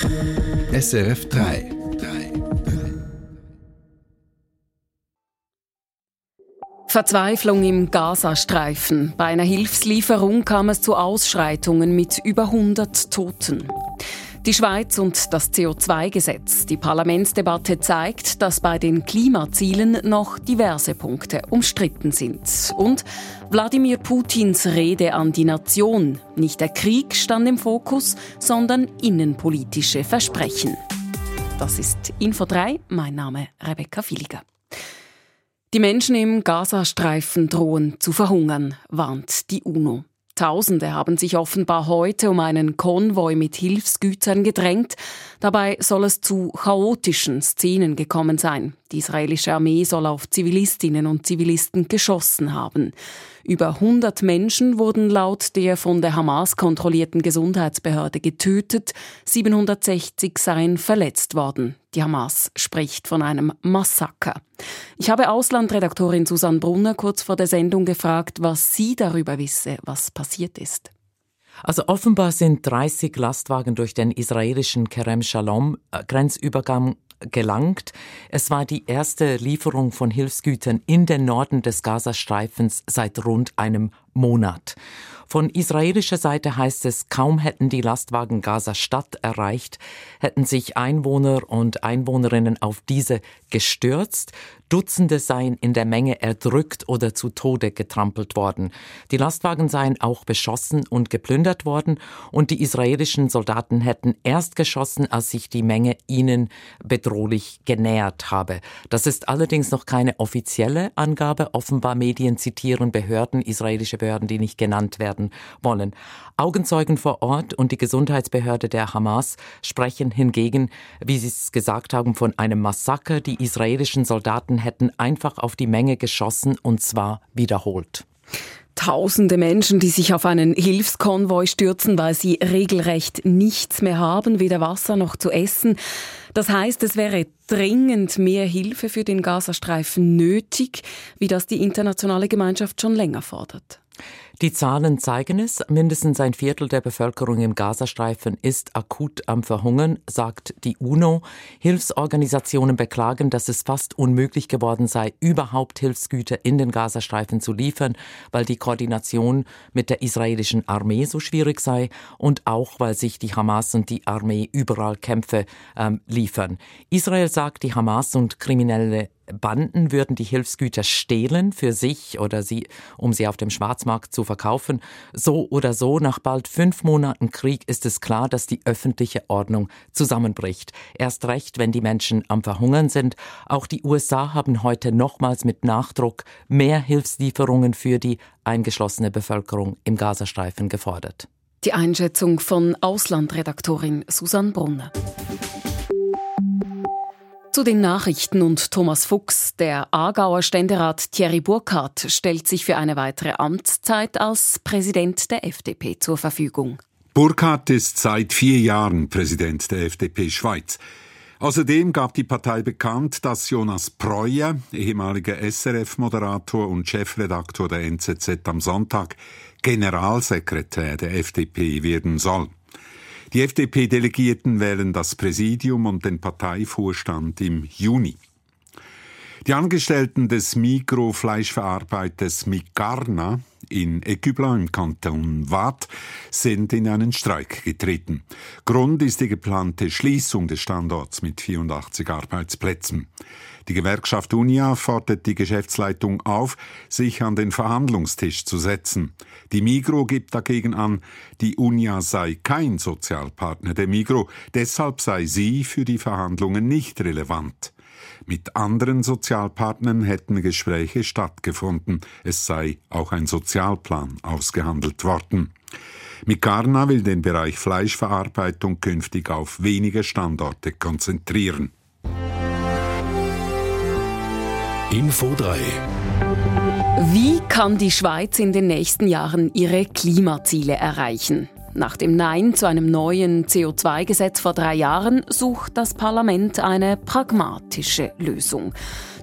SRF 3. Verzweiflung im Gazastreifen. Bei einer Hilfslieferung kam es zu Ausschreitungen mit über 100 Toten. Die Schweiz und das CO2-Gesetz. Die Parlamentsdebatte zeigt, dass bei den Klimazielen noch diverse Punkte umstritten sind. Und Wladimir Putins Rede an die Nation. Nicht der Krieg stand im Fokus, sondern innenpolitische Versprechen. Das ist Info 3. Mein Name Rebecca Filiger. Die Menschen im Gazastreifen drohen zu verhungern, warnt die UNO. Tausende haben sich offenbar heute um einen Konvoi mit Hilfsgütern gedrängt. Dabei soll es zu chaotischen Szenen gekommen sein. Die israelische Armee soll auf Zivilistinnen und Zivilisten geschossen haben. Über 100 Menschen wurden laut der von der Hamas kontrollierten Gesundheitsbehörde getötet, 760 seien verletzt worden. Die Hamas spricht von einem Massaker. Ich habe Auslandredaktorin Susanne Brunner kurz vor der Sendung gefragt, was sie darüber wisse, was passiert ist. Also offenbar sind 30 Lastwagen durch den israelischen Kerem Shalom äh, Grenzübergang gelangt. Es war die erste Lieferung von Hilfsgütern in den Norden des Gazastreifens seit rund einem Monat. Von israelischer Seite heißt es, kaum hätten die Lastwagen Gaza-Stadt erreicht, hätten sich Einwohner und Einwohnerinnen auf diese gestürzt. Dutzende seien in der Menge erdrückt oder zu Tode getrampelt worden. Die Lastwagen seien auch beschossen und geplündert worden und die israelischen Soldaten hätten erst geschossen, als sich die Menge ihnen bedrohlich genähert habe. Das ist allerdings noch keine offizielle Angabe. Offenbar Medien zitieren Behörden, israelische Behörden, die nicht genannt werden wollen. Augenzeugen vor Ort und die Gesundheitsbehörde der Hamas sprechen hingegen, wie sie es gesagt haben, von einem Massaker. Die israelischen Soldaten hätten einfach auf die Menge geschossen und zwar wiederholt. Tausende Menschen, die sich auf einen Hilfskonvoi stürzen, weil sie regelrecht nichts mehr haben, weder Wasser noch zu essen. Das heißt, es wäre dringend mehr Hilfe für den Gazastreifen nötig, wie das die internationale Gemeinschaft schon länger fordert. Die Zahlen zeigen es, mindestens ein Viertel der Bevölkerung im Gazastreifen ist akut am Verhungern, sagt die UNO. Hilfsorganisationen beklagen, dass es fast unmöglich geworden sei, überhaupt Hilfsgüter in den Gazastreifen zu liefern, weil die Koordination mit der israelischen Armee so schwierig sei und auch weil sich die Hamas und die Armee überall Kämpfe ähm, liefern. Israel sagt, die Hamas und kriminelle Banden würden die Hilfsgüter stehlen für sich oder sie, um sie auf dem Schwarzmarkt zu verkaufen. So oder so, nach bald fünf Monaten Krieg ist es klar, dass die öffentliche Ordnung zusammenbricht. Erst recht, wenn die Menschen am Verhungern sind. Auch die USA haben heute nochmals mit Nachdruck mehr Hilfslieferungen für die eingeschlossene Bevölkerung im Gazastreifen gefordert. Die Einschätzung von Auslandredaktorin Susanne Brunner. Zu den Nachrichten und Thomas Fuchs. Der Aargauer Ständerat Thierry Burkhardt stellt sich für eine weitere Amtszeit als Präsident der FDP zur Verfügung. Burkhardt ist seit vier Jahren Präsident der FDP Schweiz. Außerdem gab die Partei bekannt, dass Jonas Preuer, ehemaliger SRF-Moderator und Chefredaktor der NZZ am Sonntag, Generalsekretär der FDP werden soll. Die FDP-Delegierten wählen das Präsidium und den Parteivorstand im Juni. Die Angestellten des Mikrofleischverarbeiters Mikarna in Ecublan im Kanton Waadt sind in einen Streik getreten. Grund ist die geplante Schließung des Standorts mit 84 Arbeitsplätzen. Die Gewerkschaft Unia fordert die Geschäftsleitung auf, sich an den Verhandlungstisch zu setzen. Die Migro gibt dagegen an, die Unia sei kein Sozialpartner der Migro, deshalb sei sie für die Verhandlungen nicht relevant. Mit anderen Sozialpartnern hätten Gespräche stattgefunden. Es sei auch ein Sozialplan ausgehandelt worden. Mikarna will den Bereich Fleischverarbeitung künftig auf wenige Standorte konzentrieren. Info 3 wie kann die Schweiz in den nächsten Jahren ihre Klimaziele erreichen? Nach dem Nein zu einem neuen CO2-Gesetz vor drei Jahren sucht das Parlament eine pragmatische Lösung.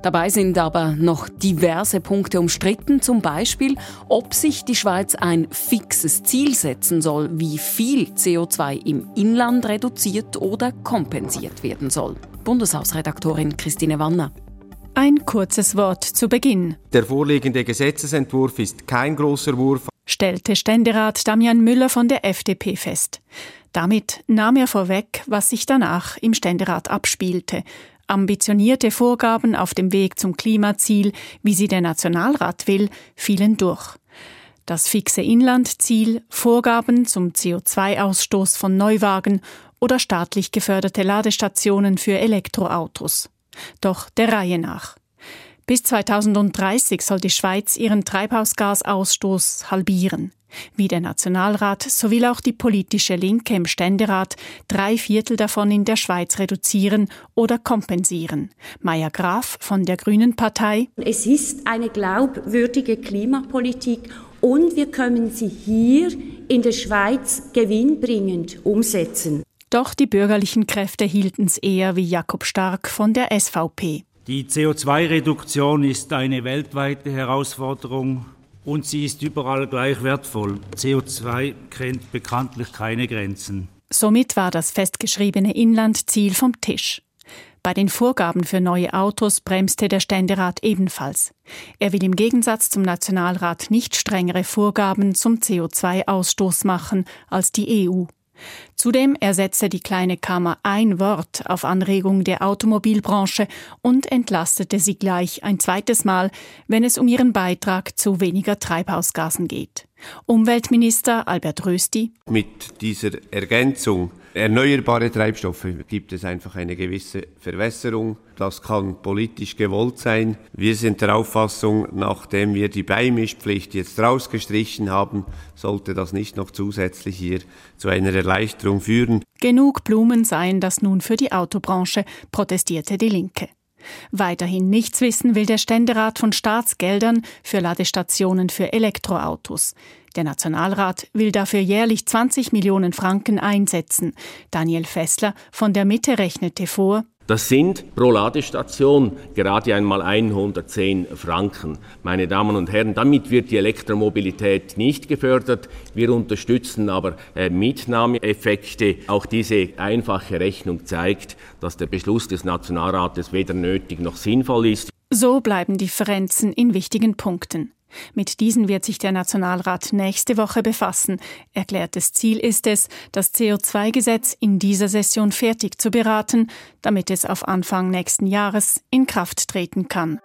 Dabei sind aber noch diverse Punkte umstritten, zum Beispiel, ob sich die Schweiz ein fixes Ziel setzen soll, wie viel CO2 im Inland reduziert oder kompensiert werden soll. Bundeshausredaktorin Christine Wanner. Ein kurzes Wort zu Beginn. Der vorliegende Gesetzesentwurf ist kein großer Wurf, stellte Ständerat Damian Müller von der FDP fest. Damit nahm er vorweg, was sich danach im Ständerat abspielte. Ambitionierte Vorgaben auf dem Weg zum Klimaziel, wie sie der Nationalrat will, fielen durch. Das fixe Inlandziel, Vorgaben zum CO2-Ausstoß von Neuwagen oder staatlich geförderte Ladestationen für Elektroautos. Doch der Reihe nach. Bis 2030 soll die Schweiz ihren Treibhausgasausstoß halbieren. Wie der Nationalrat, so will auch die politische Linke im Ständerat drei Viertel davon in der Schweiz reduzieren oder kompensieren. Maya Graf von der Grünen Partei. Es ist eine glaubwürdige Klimapolitik und wir können sie hier in der Schweiz gewinnbringend umsetzen. Doch die bürgerlichen Kräfte hielten es eher wie Jakob Stark von der SVP. Die CO2-Reduktion ist eine weltweite Herausforderung und sie ist überall gleich wertvoll. CO2 kennt bekanntlich keine Grenzen. Somit war das festgeschriebene Inlandziel vom Tisch. Bei den Vorgaben für neue Autos bremste der Ständerat ebenfalls. Er will im Gegensatz zum Nationalrat nicht strengere Vorgaben zum CO2-Ausstoß machen als die EU. Zudem ersetzte die kleine Kammer ein Wort auf Anregung der Automobilbranche und entlastete sie gleich ein zweites Mal, wenn es um ihren Beitrag zu weniger Treibhausgasen geht. Umweltminister Albert Rösti. Mit dieser Ergänzung erneuerbare Treibstoffe gibt es einfach eine gewisse Verwässerung. Das kann politisch gewollt sein. Wir sind der Auffassung, nachdem wir die Beimischpflicht jetzt rausgestrichen haben, sollte das nicht noch zusätzlich hier zu einer Erleichterung führen. Genug Blumen seien das nun für die Autobranche, protestierte die Linke. Weiterhin nichts wissen will der Ständerat von Staatsgeldern für Ladestationen für Elektroautos. Der Nationalrat will dafür jährlich 20 Millionen Franken einsetzen. Daniel Fessler von der Mitte rechnete vor, das sind pro Ladestation gerade einmal 110 Franken. Meine Damen und Herren, damit wird die Elektromobilität nicht gefördert. Wir unterstützen aber äh, Mitnahmeeffekte. Auch diese einfache Rechnung zeigt, dass der Beschluss des Nationalrates weder nötig noch sinnvoll ist. So bleiben Differenzen in wichtigen Punkten. Mit diesen wird sich der Nationalrat nächste Woche befassen. Erklärtes Ziel ist es, das CO2-Gesetz in dieser Session fertig zu beraten, damit es auf Anfang nächsten Jahres in Kraft treten kann.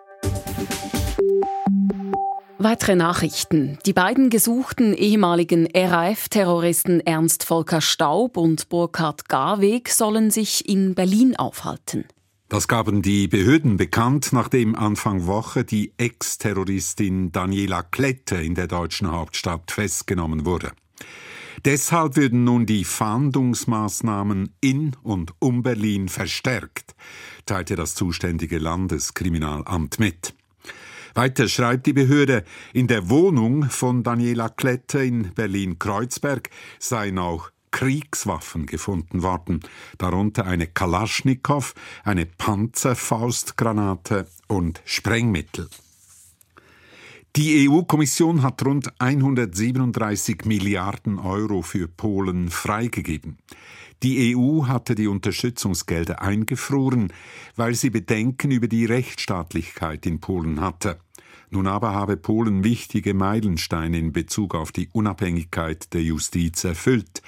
Weitere Nachrichten. Die beiden gesuchten ehemaligen RAF-Terroristen Ernst Volker Staub und Burkhard Garweg sollen sich in Berlin aufhalten. Das gaben die Behörden bekannt, nachdem Anfang Woche die Ex-Terroristin Daniela Klette in der deutschen Hauptstadt festgenommen wurde. Deshalb würden nun die Fahndungsmaßnahmen in und um Berlin verstärkt, teilte das zuständige Landeskriminalamt mit. Weiter schreibt die Behörde, in der Wohnung von Daniela Klette in Berlin-Kreuzberg seien auch Kriegswaffen gefunden worden, darunter eine Kalaschnikow, eine Panzerfaustgranate und Sprengmittel. Die EU-Kommission hat rund 137 Milliarden Euro für Polen freigegeben. Die EU hatte die Unterstützungsgelder eingefroren, weil sie Bedenken über die Rechtsstaatlichkeit in Polen hatte. Nun aber habe Polen wichtige Meilensteine in Bezug auf die Unabhängigkeit der Justiz erfüllt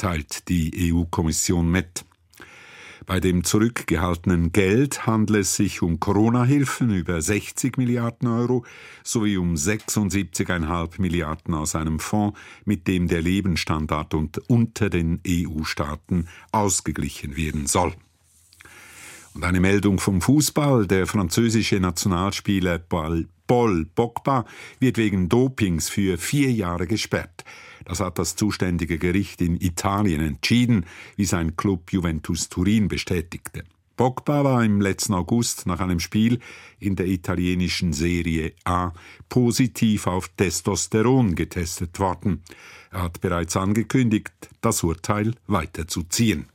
teilt die EU-Kommission mit. Bei dem zurückgehaltenen Geld handelt es sich um Corona-Hilfen über 60 Milliarden Euro sowie um 76,5 Milliarden aus einem Fonds, mit dem der Lebensstandard unter den EU-Staaten ausgeglichen werden soll. Und eine Meldung vom Fußball. Der französische Nationalspieler Paul Pogba wird wegen Dopings für vier Jahre gesperrt. Das hat das zuständige Gericht in Italien entschieden, wie sein Club Juventus Turin bestätigte. Pogba war im letzten August nach einem Spiel in der italienischen Serie A positiv auf Testosteron getestet worden. Er hat bereits angekündigt, das Urteil weiterzuziehen.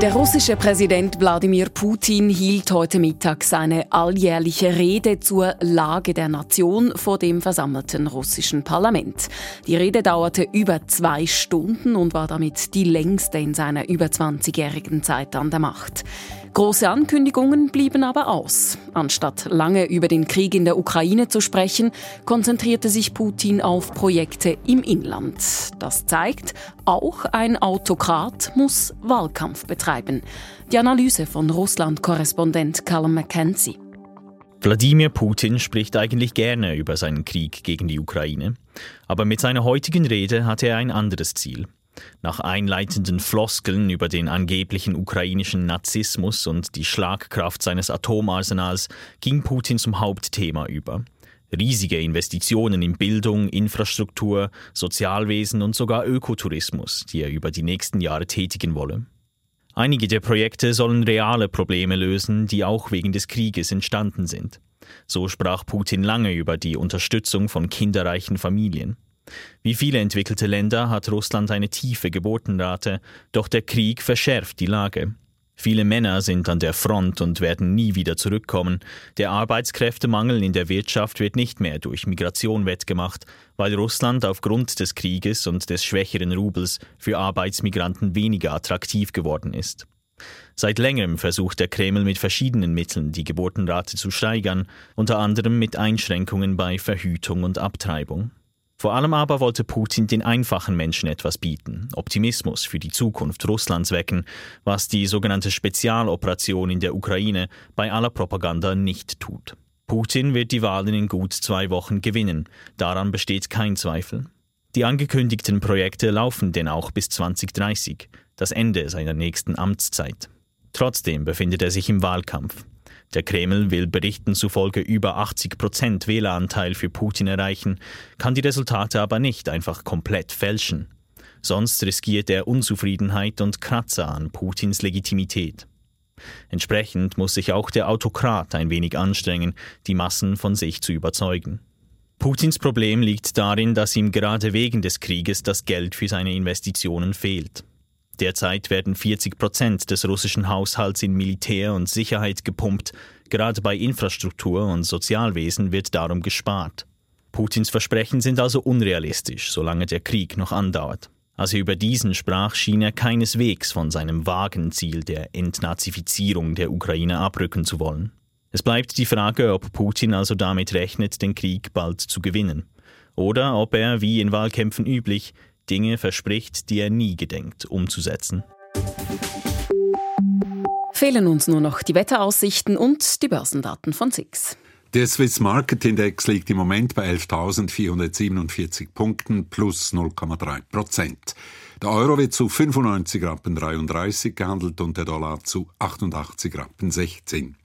Der russische Präsident Wladimir Putin hielt heute Mittag seine alljährliche Rede zur Lage der Nation vor dem versammelten russischen Parlament. Die Rede dauerte über zwei Stunden und war damit die längste in seiner über 20-jährigen Zeit an der Macht. Große Ankündigungen blieben aber aus. Anstatt lange über den Krieg in der Ukraine zu sprechen, konzentrierte sich Putin auf Projekte im Inland. Das zeigt, auch ein Autokrat muss Wahlkampf betreiben. Die Analyse von Russland-Korrespondent Callum McKenzie. Wladimir Putin spricht eigentlich gerne über seinen Krieg gegen die Ukraine, aber mit seiner heutigen Rede hatte er ein anderes Ziel. Nach einleitenden Floskeln über den angeblichen ukrainischen Narzissmus und die Schlagkraft seines Atomarsenals ging Putin zum Hauptthema über. Riesige Investitionen in Bildung, Infrastruktur, Sozialwesen und sogar Ökotourismus, die er über die nächsten Jahre tätigen wolle. Einige der Projekte sollen reale Probleme lösen, die auch wegen des Krieges entstanden sind. So sprach Putin lange über die Unterstützung von kinderreichen Familien. Wie viele entwickelte Länder hat Russland eine tiefe Geburtenrate, doch der Krieg verschärft die Lage. Viele Männer sind an der Front und werden nie wieder zurückkommen. Der Arbeitskräftemangel in der Wirtschaft wird nicht mehr durch Migration wettgemacht, weil Russland aufgrund des Krieges und des schwächeren Rubels für Arbeitsmigranten weniger attraktiv geworden ist. Seit längerem versucht der Kreml mit verschiedenen Mitteln die Geburtenrate zu steigern, unter anderem mit Einschränkungen bei Verhütung und Abtreibung. Vor allem aber wollte Putin den einfachen Menschen etwas bieten, Optimismus für die Zukunft Russlands wecken, was die sogenannte Spezialoperation in der Ukraine bei aller Propaganda nicht tut. Putin wird die Wahlen in gut zwei Wochen gewinnen, daran besteht kein Zweifel. Die angekündigten Projekte laufen denn auch bis 2030, das Ende seiner nächsten Amtszeit. Trotzdem befindet er sich im Wahlkampf. Der Kreml will Berichten zufolge über 80 Prozent Wähleranteil für Putin erreichen, kann die Resultate aber nicht einfach komplett fälschen. Sonst riskiert er Unzufriedenheit und Kratzer an Putins Legitimität. Entsprechend muss sich auch der Autokrat ein wenig anstrengen, die Massen von sich zu überzeugen. Putins Problem liegt darin, dass ihm gerade wegen des Krieges das Geld für seine Investitionen fehlt. Derzeit werden 40 Prozent des russischen Haushalts in Militär und Sicherheit gepumpt. Gerade bei Infrastruktur und Sozialwesen wird darum gespart. Putins Versprechen sind also unrealistisch, solange der Krieg noch andauert. Als er über diesen sprach, schien er keineswegs von seinem vagen Ziel der Entnazifizierung der Ukraine abrücken zu wollen. Es bleibt die Frage, ob Putin also damit rechnet, den Krieg bald zu gewinnen. Oder ob er, wie in Wahlkämpfen üblich, Dinge verspricht, die er nie gedenkt umzusetzen. Fehlen uns nur noch die Wetteraussichten und die Börsendaten von SIX. Der Swiss Market Index liegt im Moment bei 11.447 Punkten plus 0,3 Prozent. Der Euro wird zu 95 Rappen 33 gehandelt und der Dollar zu 88 Rappen 16.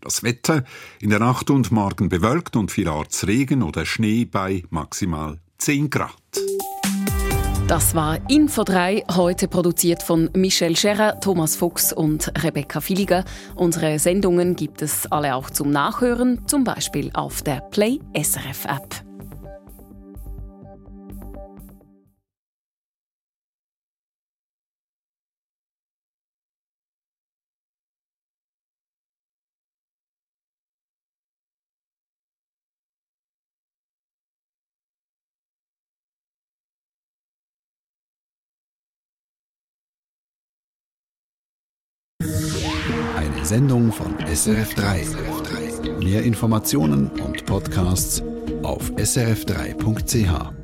Das Wetter in der Nacht und morgen bewölkt und vielerorts Regen oder Schnee bei maximal 10 Grad. Das war Info 3, heute produziert von Michel Scherer, Thomas Fuchs und Rebecca Filiger. Unsere Sendungen gibt es alle auch zum Nachhören, zum Beispiel auf der Play SRF App. Sendung von SRF3. Mehr Informationen und Podcasts auf srf3.ch.